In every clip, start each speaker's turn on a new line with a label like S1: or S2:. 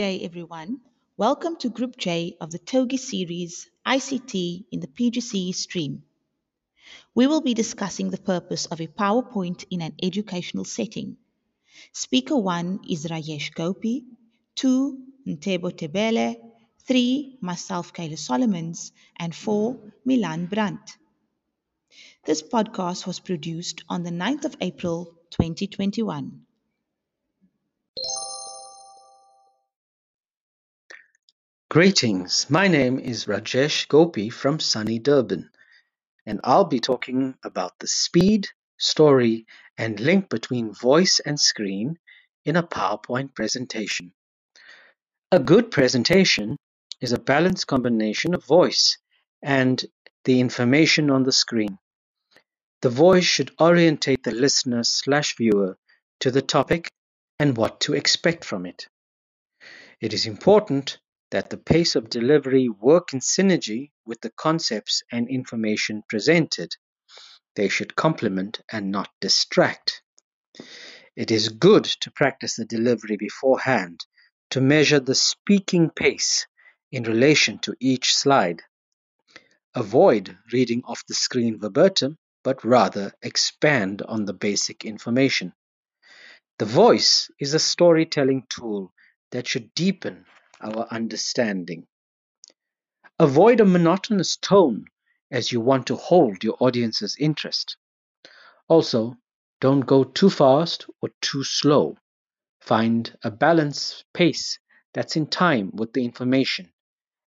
S1: day, everyone. Welcome to Group J of the TOGI series ICT in the PGCE stream. We will be discussing the purpose of a PowerPoint in an educational setting. Speaker 1 is Rajesh Gopi, 2 Ntebo Tebele, 3 myself Kayla Solomons, and 4 Milan Brandt. This podcast was produced on the 9th of April 2021.
S2: Greetings, my name is Rajesh Gopi from sunny Durban, and I'll be talking about the speed, story, and link between voice and screen in a PowerPoint presentation. A good presentation is a balanced combination of voice and the information on the screen. The voice should orientate the listener slash viewer to the topic and what to expect from it. It is important that the pace of delivery work in synergy with the concepts and information presented. They should complement and not distract. It is good to practice the delivery beforehand to measure the speaking pace in relation to each slide. Avoid reading off the screen verbatim, but rather expand on the basic information. The voice is a storytelling tool that should deepen our understanding. Avoid a monotonous tone as you want to hold your audience's interest. Also, don't go too fast or too slow. Find a balanced pace that's in time with the information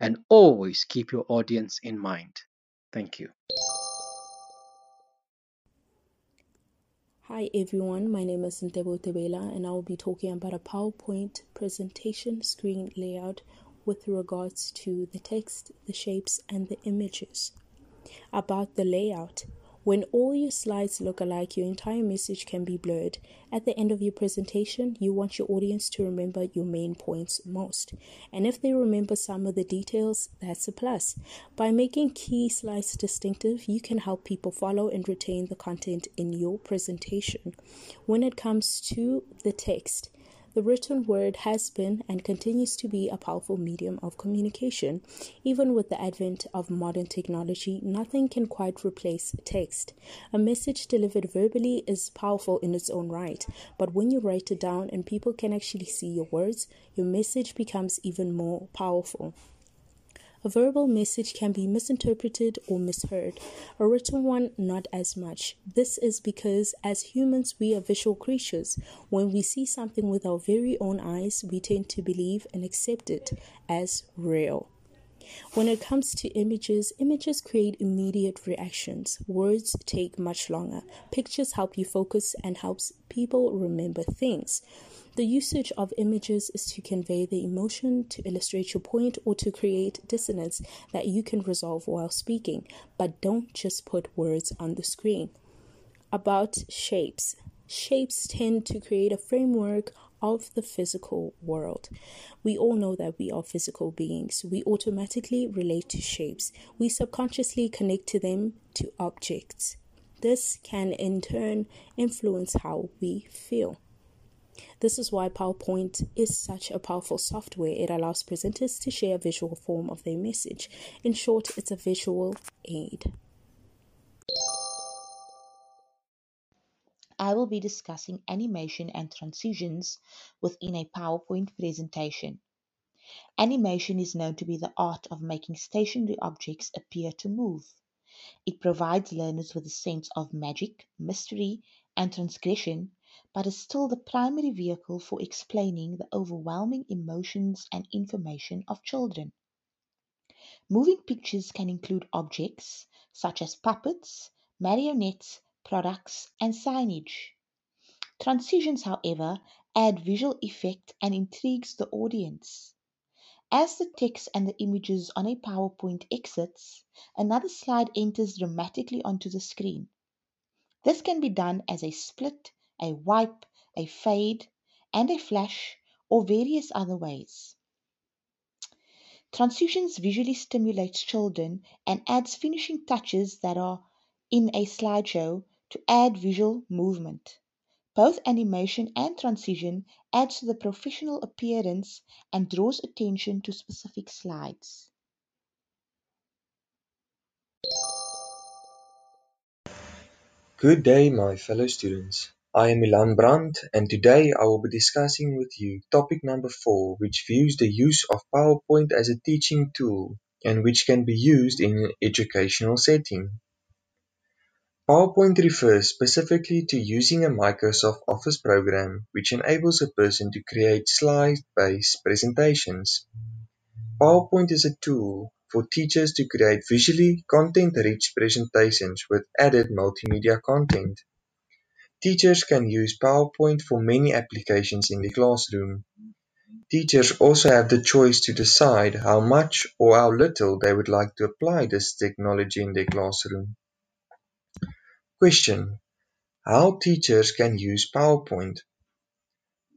S2: and always keep your audience in mind. Thank you.
S3: Hi everyone, my name is Ntebo Tebela and I will be talking about a PowerPoint presentation screen layout with regards to the text, the shapes, and the images. About the layout, when all your slides look alike, your entire message can be blurred. At the end of your presentation, you want your audience to remember your main points most. And if they remember some of the details, that's a plus. By making key slides distinctive, you can help people follow and retain the content in your presentation. When it comes to the text, the written word has been and continues to be a powerful medium of communication. Even with the advent of modern technology, nothing can quite replace text. A message delivered verbally is powerful in its own right, but when you write it down and people can actually see your words, your message becomes even more powerful. A verbal message can be misinterpreted or misheard, a written one not as much. This is because, as humans, we are visual creatures. When we see something with our very own eyes, we tend to believe and accept it as real. When it comes to images, images create immediate reactions. Words take much longer. Pictures help you focus and helps people remember things. The usage of images is to convey the emotion, to illustrate your point, or to create dissonance that you can resolve while speaking, but don't just put words on the screen. About shapes. Shapes tend to create a framework of the physical world. We all know that we are physical beings. We automatically relate to shapes. We subconsciously connect to them to objects. This can in turn influence how we feel. This is why PowerPoint is such a powerful software. It allows presenters to share a visual form of their message. In short, it's a visual aid.
S1: I will be discussing animation and transitions within a PowerPoint presentation. Animation is known to be the art of making stationary objects appear to move. It provides learners with a sense of magic, mystery, and transgression but is still the primary vehicle for explaining the overwhelming emotions and information of children. Moving pictures can include objects such as puppets, marionettes, products, and signage. Transitions, however, add visual effect and intrigues the audience. As the text and the images on a PowerPoint exits, another slide enters dramatically onto the screen. This can be done as a split a wipe, a fade, and a flash, or various other ways. Transitions visually stimulates children and adds finishing touches that are in a slideshow to add visual movement. Both animation and transition adds to the professional appearance, and draws attention to specific slides.
S4: Good day, my fellow students. I am Milan Brandt, and today I will be discussing with you topic number four, which views the use of PowerPoint as a teaching tool and which can be used in an educational setting. PowerPoint refers specifically to using a Microsoft Office program which enables a person to create slide-based presentations. PowerPoint is a tool for teachers to create visually content-rich presentations with added multimedia content. Teachers can use PowerPoint for many applications in the classroom. Teachers also have the choice to decide how much or how little they would like to apply this technology in their classroom. Question: How teachers can use PowerPoint?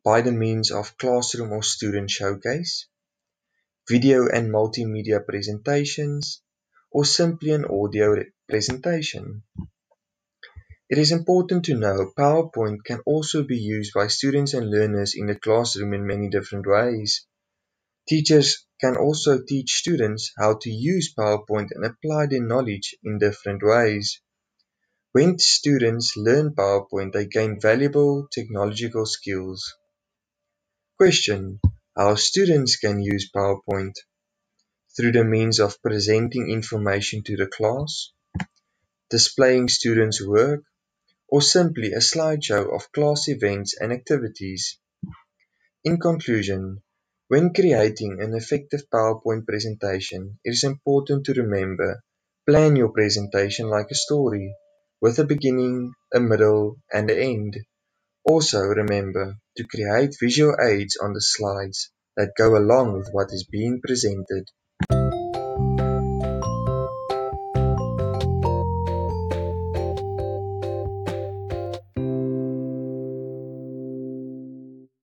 S4: By the means of classroom or student showcase, video and multimedia presentations, or simply an audio presentation. It is important to know PowerPoint can also be used by students and learners in the classroom in many different ways. Teachers can also teach students how to use PowerPoint and apply their knowledge in different ways. When students learn PowerPoint, they gain valuable technological skills. Question: How students can use PowerPoint? Through the means of presenting information to the class, displaying students' work, or simply a slideshow of class events and activities. In conclusion, when creating an effective PowerPoint presentation, it is important to remember, plan your presentation like a story with a beginning, a middle, and an end. Also remember to create visual aids on the slides that go along with what is being presented.